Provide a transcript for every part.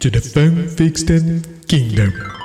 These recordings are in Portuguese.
to the Fun Fixed Kingdom.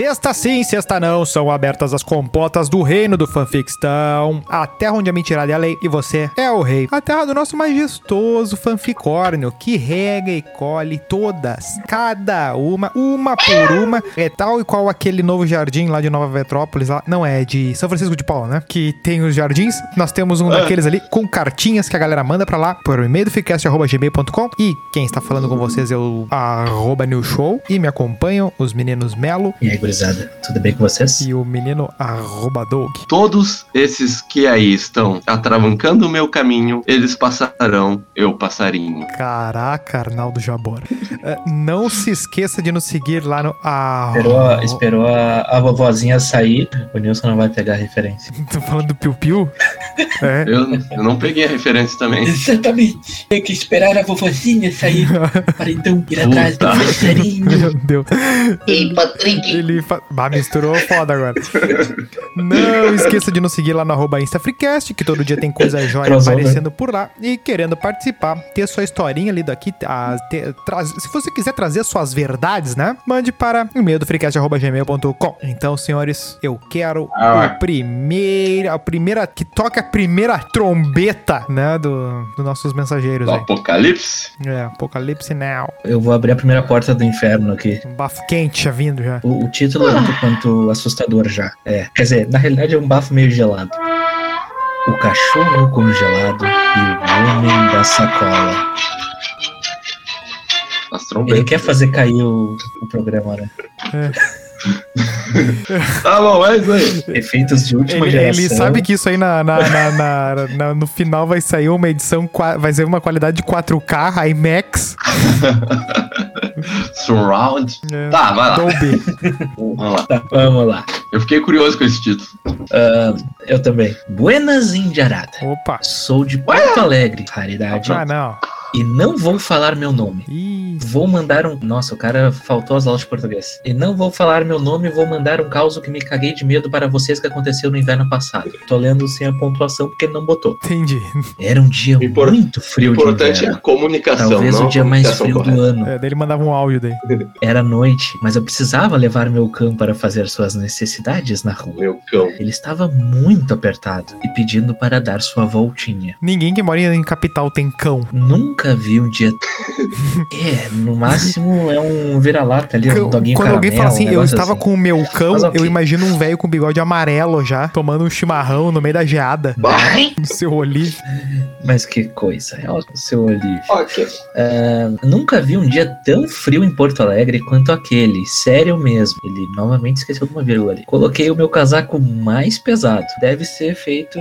Sexta sim, sexta não, são abertas as compotas do reino do fanfictão, a terra onde a mentirada é a lei e você é o rei. A terra do nosso majestoso fanficórnio, que rega e colhe todas, cada uma, uma por uma, é tal e qual aquele novo jardim lá de Nova Petrópolis, lá, não é de São Francisco de Paula, né? Que tem os jardins, nós temos um daqueles ali com cartinhas que a galera manda pra lá por e-mail do ficast.gmail.com e quem está falando com vocês é o arroba New Show e me acompanham os meninos Melo E aí, gurizada, tudo bem com vocês? e o menino arroba Doug. Todos esses que aí estão atravancando o meu caminho, eles passarão, eu passarinho. Caraca, Arnaldo Jabor. É, não se esqueça de nos seguir lá no. Ah, Esperou, a- esperou a, a vovozinha sair, o Nilson não vai pegar a referência. Tô falando do Piu Piu? É. Eu, eu não peguei a referência também. Exatamente. Tem que esperar a vovozinha sair para então ir atrás do passarinho. Meu Deus. Ei, Patrick. Ele fa... bah, misturou foda agora. Não esqueça de nos seguir lá no arroba InstaFreecast, que todo dia tem coisa jóia Crossover. aparecendo por lá. E querendo participar, ter sua historinha ali daqui. a- ter- traz- se você quiser trazer suas verdades, né? Mande para e-mail do freecast.gmail.com. Então, senhores, eu quero Ah. o primeiro, a primeira, que toca a primeira trombeta, né? Do, dos nossos mensageiros Do aí. Apocalipse? É, Apocalipse Now. Eu vou abrir a primeira porta do inferno aqui. Um bafo quente já vindo já. O, o título é tanto quanto assustador já. É, quer dizer, na realidade é um bafo meio gelado. O cachorro congelado e o homem da sacola. Ele quer fazer cair o, o programa, né? Tá bom, é isso aí. Efeitos de última Ele, geração. ele sabe que isso aí na, na- na- na- na- no final vai sair uma edição, vai ser uma qualidade de 4K, IMAX. Surround. É, Tá, vai lá. Dolby. Vamos lá. Tá, vamos lá. Eu fiquei curioso com esse título. Ah, eu também. Buenas Indiarada. Opa. Sou de Porto Alegre, raridade. Ah, não. E não vou falar meu nome. Ih, Vou mandar um. Nossa, o cara faltou as aulas de português. E não vou falar meu nome, vou mandar um caos que me caguei de medo para vocês que aconteceu no inverno passado. Tô lendo sem a pontuação porque ele não botou. entendi. Era um dia Impor- muito O frio de importante é a comunicação, Talvez não o dia mais frio correta. do ano. É, daí ele mandava um áudio daí. Era noite, mas eu precisava levar meu cão para fazer suas necessidades na rua. Meu cão. Ele estava muito apertado e pedindo para dar sua voltinha. Ninguém que mora em capital tem cão. Nunca vi um dia. é, no máximo é um vira-lata ali, um doguinho Quando alguém fala caramelo, assim, um eu estava assim. com o meu cão, Mas ok. eu imagino um velho com bigode amarelo já, tomando um chimarrão no meio da geada. No seu olive. Mas que coisa, é o seu Olívio. Ok. Ah, nunca vi um dia tão frio em Porto Alegre quanto aquele, sério mesmo. Ele novamente esqueceu de uma vírgula ali. Coloquei o meu casaco mais pesado. Deve ser feito.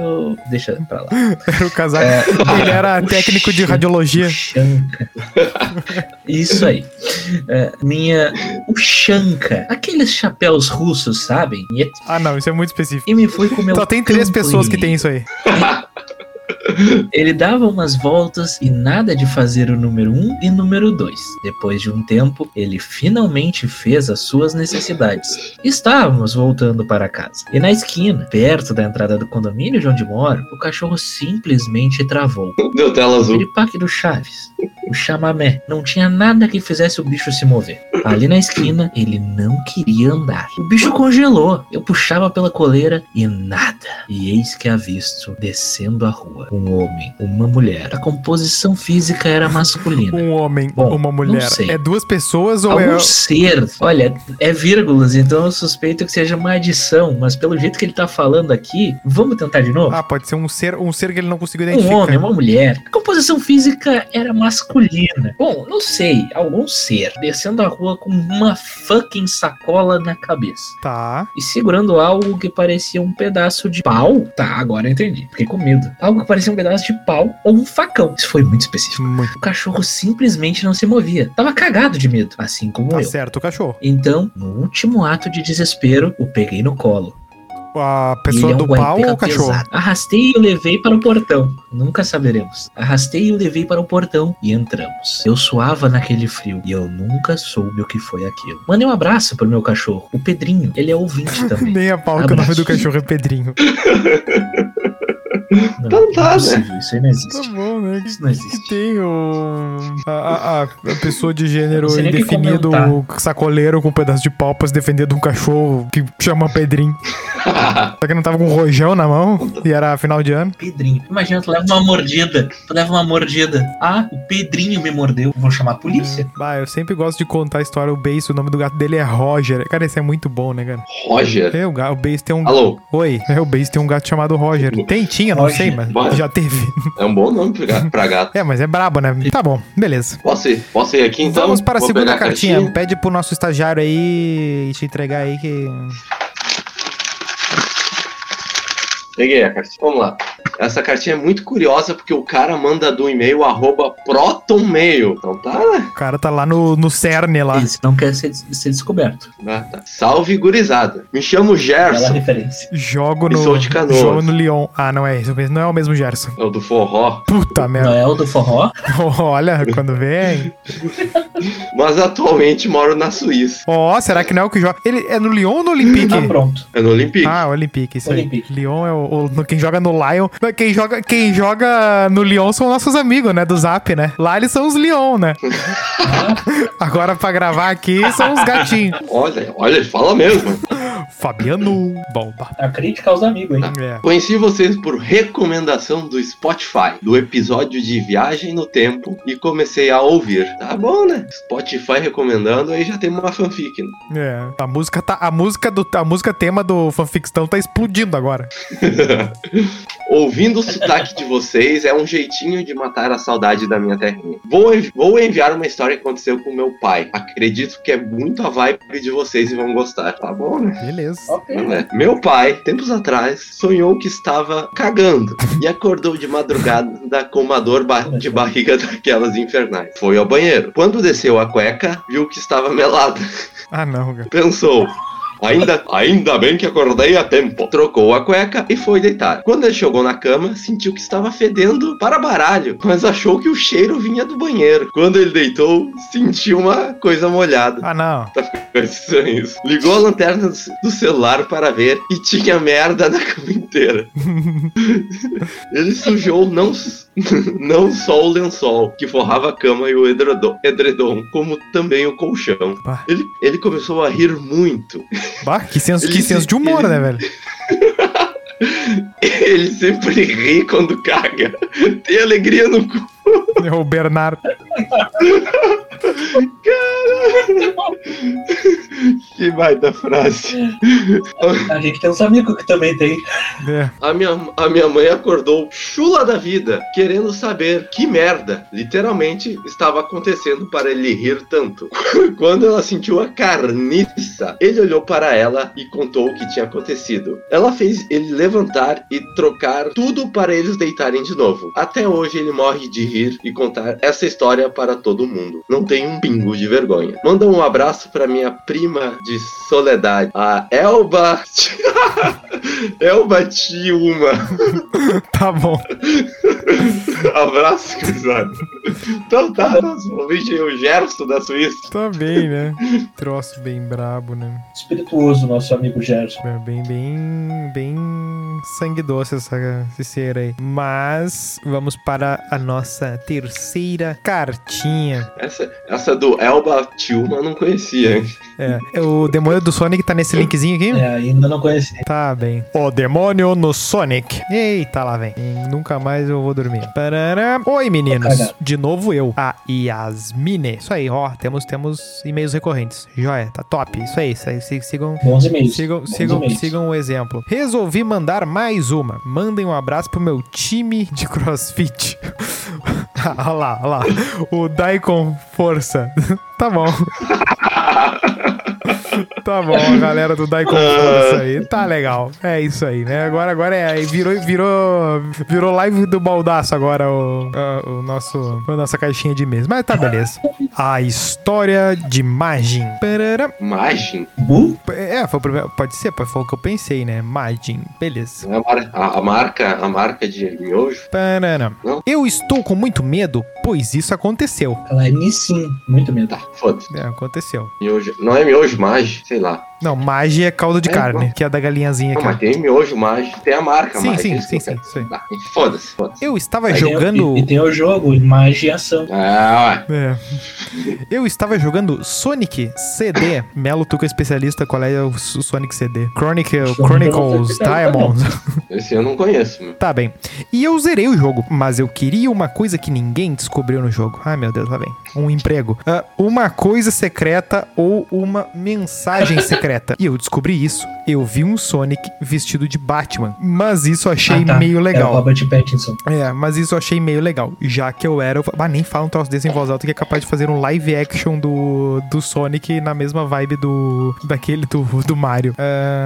Deixa pra lá. Era o casaco. É, Ele era técnico de radiologia. O Chanca. Isso aí. É, minha. O Chanca. Aqueles chapéus russos, sabem? E, Ah, não, isso é muito específico. e me meu. Só tem três pessoas que tem isso aí. Ele dava umas voltas e nada de fazer o número 1 um e número 2. Depois de um tempo, ele finalmente fez as suas necessidades. Estávamos voltando para casa. E na esquina, perto da entrada do condomínio de onde moro, o cachorro simplesmente travou. Deu tela O azul. piripaque do Chaves. O chamamé. Não tinha nada que fizesse o bicho se mover. Ali na esquina, ele não queria andar. O bicho congelou. Eu puxava pela coleira e nada. E eis que avisto, descendo a rua, um homem, uma mulher. A composição física era masculina. Um homem, Bom, uma não mulher. sei. É duas pessoas ou Algum é. ser, olha, é vírgulas, então eu suspeito que seja uma adição, mas pelo jeito que ele tá falando aqui, vamos tentar de novo? Ah, pode ser um ser, um ser que ele não conseguiu Um identificar. homem, uma mulher. A composição física era masculina. Bom, não sei, algum ser descendo a rua com uma fucking sacola na cabeça. Tá. E segurando algo que parecia um pedaço de pau. Tá, agora eu entendi. Fiquei com medo. Algo que parecia um pedaço de pau ou um facão. Isso foi muito específico. Muito. O cachorro simplesmente não se movia. Tava cagado de medo, assim como Tá eu. certo o cachorro. Então, no último ato de desespero, o peguei no colo. A pessoa do pau ou o cachorro? pesado. Arrastei e o levei para o portão. Nunca saberemos. Arrastei e o levei para o portão e entramos. Eu suava naquele frio e eu nunca soube o que foi aquilo. Mandei um abraço pro meu cachorro, o Pedrinho. Ele é ouvinte também. Nem a pau que o nome Abraço. do cachorro é Pedrinho. Não, Então tá, né? Isso aí não Tá existe. bom, né? Isso não Que existe. tem o. A, a- a- pessoa de gênero que indefinido, sacoleiro com um pedaço de pau pra se defender de um cachorro que chama Pedrinho. Só que não tava com um rojão na mão e era final de ano. Pedrinho. Imagina, tu leva uma mordida. Tu leva uma mordida. Ah, o Pedrinho me mordeu. Vou chamar a polícia. Bah, eu sempre gosto de contar a história. O Base, o nome do gato dele é Roger. Cara, esse é muito bom, né, cara? Roger. É, o, ga- o Base tem um. Alô, Oi, é, o Base tem um gato chamado Roger. Tem, tinha, não Roger. sei, mas já teve. é um bom nome pra gato-. É, mas é brabo, né? Tá bom, beleza. Posso ir? Posso ir aqui então? Vamos para a Vou segunda pegar cartinha. Pede pro nosso estagiário aí te entregar aí que. Peguei a cartinha. Vamos lá. Essa cartinha é muito curiosa porque o cara manda do e-mail arroba protonmail. Então tá, né? O cara tá lá no, no cerne lá. Esse não quer ser, ser descoberto. Ah, tá. Salve, gurizada. Me chamo Bela Gerson. referência. Jogo no. sou de Canoas. Jogo no Lyon. Ah, não é isso. Não é o mesmo Gerson. É o do forró. Puta merda. Noel do Forró. Olha, quando vem. Mas atualmente moro na Suíça. Ó, será que não é o que joga? Ele é no Lyon ou no Olympique? Ah, pronto. É no Olympique. Ah, Olympique, isso aí. Olympique. Lyon é o, o- no- quem joga no Lion. Não, Quem joga, quem joga no Lyon são nossos amigos, né? Do Zap, né? Lá eles são os Lyon, né? Agora pra gravar aqui são os gatinhos. Olha, olha, ele fala mesmo. Fabiano Balba. A crítica aos amigos, hein? É. Conheci vocês por recomendação do Spotify, do episódio de Viagem no Tempo, e comecei a ouvir. Tá bom, né? Spotify recomendando, aí já tem uma fanfic. Né? É. A música tá. A música do. A música tema do fanfictão tá explodindo agora. Ouvindo o sotaque de vocês é um jeitinho de matar a saudade da minha terrinha. Vou, envi- vou enviar uma história que aconteceu com meu pai. Acredito que é muito a vibe de vocês e vão gostar. Tá bom, né? Beleza. Ok. Não é? Meu pai, tempos atrás, sonhou que estava cagando e acordou de madrugada com uma dor ba- de barriga daquelas infernais. Foi ao banheiro. Quando desceu a cueca, viu que estava melada. Ah, não, cara. Pensou. Ainda, ainda bem que acordei a tempo. Trocou a cueca e foi deitar. Quando ele chegou na cama, sentiu que estava fedendo para baralho, mas achou que o cheiro vinha do banheiro. Quando ele deitou, sentiu uma coisa molhada. Ah, não. Tá ficando estranho isso. Ligou a lanterna do celular para ver e tinha merda na cama inteira. Ele sujou não, não só o lençol, que forrava a cama e o edredom, edredom como também o colchão. Bah. Ele, ele começou a rir muito. Bah, que senso, Ele que se- senso de humor, ele- né, velho? Ele sempre ri quando caga. Tem alegria no cu. É o Bernardo. Que baita frase. A gente tem uns amigos que também tem. É. A minha, a minha mãe acordou chula da vida, querendo saber que merda, literalmente, estava acontecendo para ele rir tanto. Quando ela sentiu a carniça, ele olhou para ela e contou o que tinha acontecido. Ela fez ele levantar e trocar tudo para eles deitarem de novo. Até hoje ele morre de rir e contar essa história para todo mundo. Não tem um pingo de vergonha. Manda um abraço para minha prima de Soledade, a Elba. Elba Tiuma. Tá bom. Abraço, cruzado. Então tá, nosso ouvinte é o Gerson da Suíça. Tá bem, né? Troço bem brabo, né? Espirituoso, nosso amigo Gerson. É bem, bem, bem sangue doce essa cera aí. Mas vamos para a nossa terceira cartinha. Essa, essa do Elba Tiuma eu não conhecia, hein? É, o demônio do Sonic tá nesse linkzinho aqui? É, ainda não conheci. Tá bem. O demônio no Sonic. Eita, lá vem. E nunca mais eu vou dormir. Parará. Oi, meninos. De novo eu, a Yasmine. Isso aí, ó. Temos, temos e-mails recorrentes. Joia, tá top. Isso aí, isso aí. sig- Sigam, Bons e-mails. Sigam, Bons sigam, e-mails. sigam o exemplo. Resolvi mandar mais uma. Mandem um abraço pro meu time de crossfit. olha lá, olha lá. O Daikon Força. tá bom. Tá bom, a galera do Daikon Força aí. Tá legal. É isso aí, né? Agora, agora é. Virou, virou, virou live do baldaço agora o, a- o nosso, a nossa caixinha de mesa. Mas tá beleza. A história de Magin. Magin? Bu? É, foi o primeiro. Pode ser, foi o que eu pensei, né? Magin. Beleza. A, mar- a- a marca, a marca de miojo? Não. Eu estou com muito medo, pois isso aconteceu. Ela é Nissin. Muito medo. Tá, foda-se. É, aconteceu. Miojo. Não é miojo, Magi, sei lá. Não, Magi é caldo de É, carne, bom. que é da galinhazinha aqui. mas tem miojo mágico, tem a marca Sim, mágica. sim, sim, sim, sim. Ah, Foda-se, foda-se. Eu estava Aí tem o- jogando. e, e tem o jogo, Imagem e Ação. Ah, É. Eu estava jogando Sonic CD. Melo, tu que é especialista, qual é o Sonic CD? Chronicle, Chronicles especialista, Diamonds. ué. Esse eu não conheço, meu. Tá bem. E eu zerei o jogo, mas eu queria uma coisa que ninguém descobriu no jogo. Ai, meu Deus, lá vem. Um emprego. Ah, uma coisa secreta ou uma mensagem secreta. E eu descobri isso. Eu vi um Sonic vestido de Batman. Mas isso eu achei Ah, tá. meio É o legal. Robert Pattinson. É, mas isso eu achei meio legal. Já que eu era. Ah, nem fala um troço desse em voz alta que é capaz de fazer um live action do, do Sonic na mesma vibe do. daquele do, do Mario.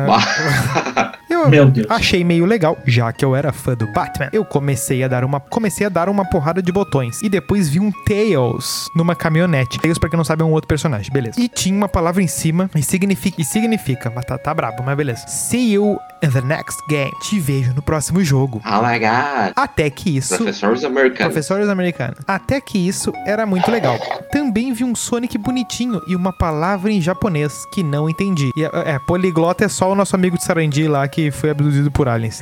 Bah. eu Meu Deus. achei meio legal, já que eu era fã do Batman. Eu comecei a dar uma. Comecei a dar uma porrada de botões. E depois vi um Tails numa caminhonete. Tails, pra quem não sabe, é um outro personagem, beleza. E tinha uma palavra em cima e significa. E significa. Mas tá, tá brabo, mas beleza. See you in the next game. Te vejo no próximo jogo. Oh my god. Até que isso. Professores americanos. Professores americanos. Até que isso era muito legal. Também vi um Sonic bonitinho e uma palavra em japonês que não entendi. E, é, é, poliglota é só o nosso amigo de Sarandi lá que foi abduzido por aliens.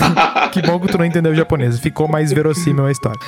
que bom que tu não entendeu o japonês. Ficou mais verossímil a história.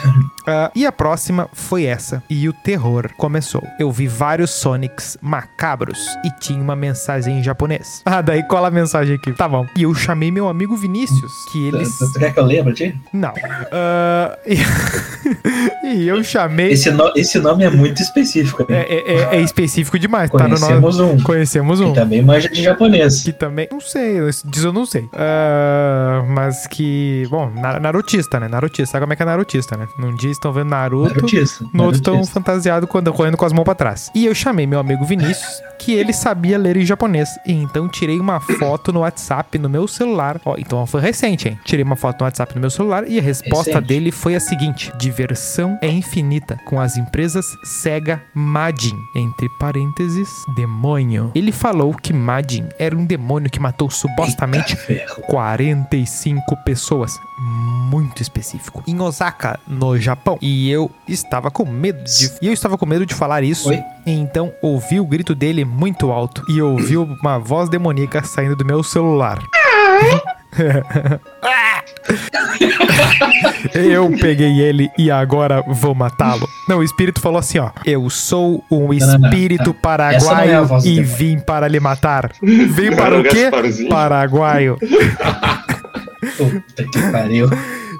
Ah, e a próxima foi essa. E o terror começou. Eu vi vários Sonics macabros e tinha uma mensagem em japonês. Ah, daí cola a mensagem aqui. Tá bom. E eu chamei meu amigo Vinícius, que ele... Tu, tu quer que eu lembre, Ti? Não. Ah, e... eu chamei. Esse, no- esse nome é muito específico. né? É, é- é- é específico demais, tá no nome. Conhecemos um. Conhecemos um. Que também manja de japonês. Que também. Não sei, diz eu não sei. Ah, mas que. Bom, na- Narutista, né? Narutista. Sabe como é que é Narutista, né? Num dia estão vendo Naruto. Narutista. No outro estão fantasiados correndo com as mãos pra trás. E eu chamei meu amigo Vinícius, que ele sabia ler em japonês. E então tirei uma foto no WhatsApp no meu celular. Ó, então foi recente, hein? Tirei uma foto no WhatsApp no meu celular e a resposta Recente. dele foi a seguinte: diversão é infinita com as empresas Sega Majin. Entre parênteses, demônio. Ele falou que Majin era um demônio que matou supostamente Eita ferro. 45 pessoas. Muito específico. Em Osaka, no Japão. E eu estava com medo de. E eu estava com medo de falar isso. Oi? Então ouvi o grito dele muito alto. E ouvi uma voz demoníaca saindo do meu celular. Eu peguei ele e agora vou matá-lo. Não, o espírito falou assim, ó. Eu sou um espírito é paraguaio do e vim para lhe matar. Vim para o quê? Paraguaio. Puta que pariu.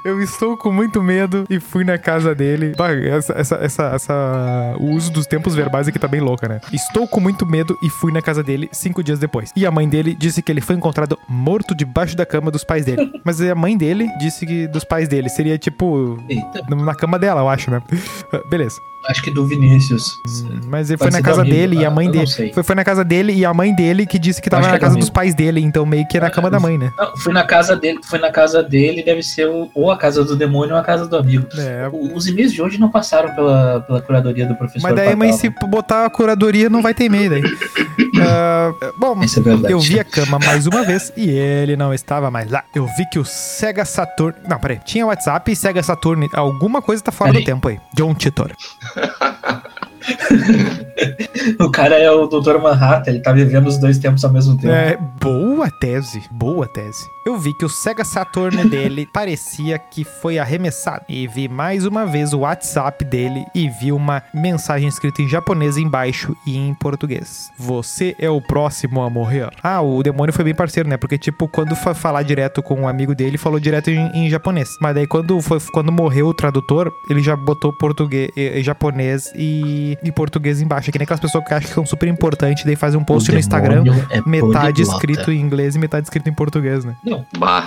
Eu estou com muito medo e fui na casa dele. Bah, essa, essa, essa, essa- O uso dos tempos verbais aqui tá bem louca, né? Estou com muito medo e fui na casa dele cinco dias depois. E a mãe dele disse que ele foi encontrado morto debaixo da cama dos pais dele. Mas a mãe dele disse que dos pais dele. Seria tipo. Eita, Na cama dela, eu acho, né? Beleza. Acho que do Vinícius. Mas ele Pode foi na casa amigo, dele e a mãe dele. Foi, foi na casa dele e a mãe dele que disse que tava Acho na que é casa do dos pais dele. Então meio que na cama da mãe, né? Não, fui na casa dele, fui na casa dele, deve ser ou a casa do demônio ou a casa do amigo. É. Os e-mails de hoje não passaram pela, pela curadoria do professor. Mas daí, Patal, mas se botar a curadoria, não vai ter e-mail daí. Ah, bom, é eu vi a cama mais uma vez e ele não estava mais lá. Eu vi que o Sega Saturn. Não, peraí. Tinha WhatsApp e Sega Saturn. Alguma coisa tá fora Peraí. do tempo aí. John Titor. O cara é o Dr. Manhattan, ele tá vivendo os dois tempos ao mesmo tempo. É, boa tese. Boa tese. Eu vi que o Sega Saturn dele parecia que foi arremessado. E vi mais uma vez o WhatsApp dele e vi uma mensagem escrita em japonês embaixo e em português. Você é o próximo a morrer. Ah, o demônio foi bem parceiro, né? Porque, tipo, quando foi falar direto com um amigo dele, falou direto em, em japonês. Mas daí, quando, foi, quando morreu o tradutor, ele já botou português, eh, japonês e, e português embaixo. É que nem aquelas pessoas que acham que são super importantes, daí fazem um post O no Instagram é metade poliglota. escrito em inglês e metade escrito em português, né? Não, Bah.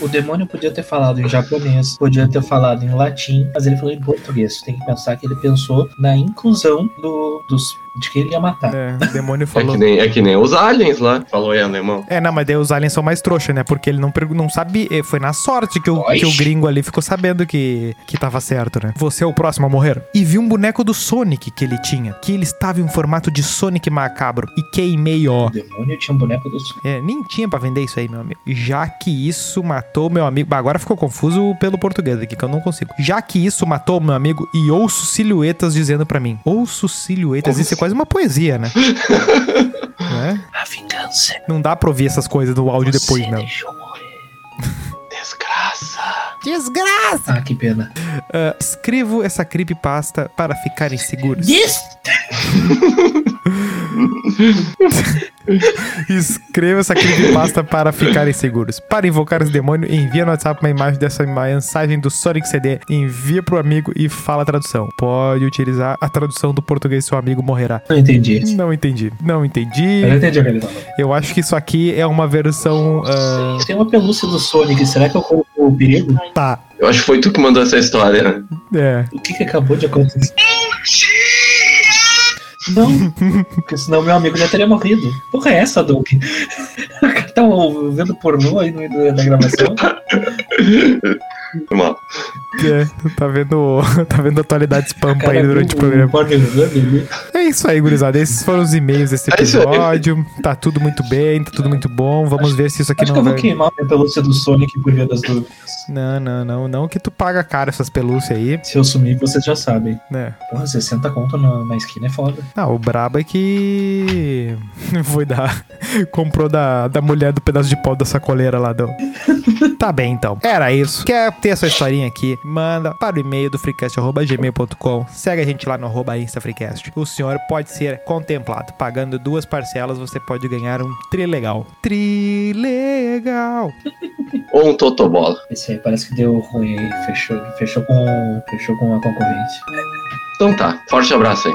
o demônio podia ter falado em japonês, podia ter falado em latim, mas ele falou em português. Tem que pensar que ele pensou na inclusão do, dos, de quem ele ia matar. É, o demônio É falou. que, nem, é que nem os aliens lá. Falou em alemão. É, não, mas daí os aliens são mais trouxa, né? Porque ele não, não sabe. eh, Foi na sorte que o, Oxi. que o gringo ali ficou sabendo que, que tava certo, né? Você é o próximo a morrer. E vi um boneco do Sonic que ele tinha. Que ele estava em formato de Sonic macabro. E queimei, ó. O demônio tinha um boneco do É, nem tinha pra vender isso aí, meu amigo. Já que isso matou meu amigo. Bah, agora ficou confuso pelo português aqui, que eu não consigo. Já que isso matou meu amigo e ouço silhuetas dizendo pra mim. Ouço silhuetas. Isso é quase uma poesia, né? né? A vingança Não dá pra ouvir essas coisas no áudio depois, você não. deixou morrer. Desgraça. Desgraça! Ah, que pena. Ah, escrevo essa creepypasta para ficarem seguros. Des... Escreva essa creepypasta para ficarem seguros. Para invocar os demônios, envia no WhatsApp uma imagem dessa mensagem do Sonic CD, envia pro amigo e fala a tradução. Pode utilizar a tradução do português seu amigo morrerá. Não entendi. Não entendi. Não entendi. Eu não entendi o que ele falou. Eu acho que isso aqui é uma versão. ah, Tem uma pelúcia do Sonic, será que eu corro o perigo? tá. Eu acho que foi tu que mandou essa história. É. O que, que acabou de acontecer? Não, porque senão meu amigo já teria morrido. Porra, é essa, Doug? O cara tá vendo pornô aí no meio da gravação? Foi mal. É, tá vendo, tá vendo atualidades pampa aí durante o o programa. Ali. É isso aí, gurizada. Esses foram os e-mails desse É episódio. Tá tudo muito bem, tá tudo muito bom. Vamos ver se isso aqui Acho que não eu vou vai. queimar a pelúcia do Sonic por via das dúvidas. Não, não, não. Não que tu paga caro essas pelúcias aí, Se eu sumir, vocês já sabem. né? Porra, 60 conto na, na esquina é foda. Ah, o brabo é que. Foi dar. Comprou da, da mulher do pedaço de pau da sacoleira lá do. Tá bem, então. Era isso. Quer ter a sua historinha aqui? Manda para o e-mail do freecast.gmail.com. Segue a gente lá no arroba InstaFreecast. O senhor pode ser contemplado. Pagando duas parcelas, você pode ganhar um trilegal. Trilegal. Ou um totobola. Esse aí parece que deu ruim. Fechou, fechou, com, fechou com a concorrente. Então tá. Forte abraço aí.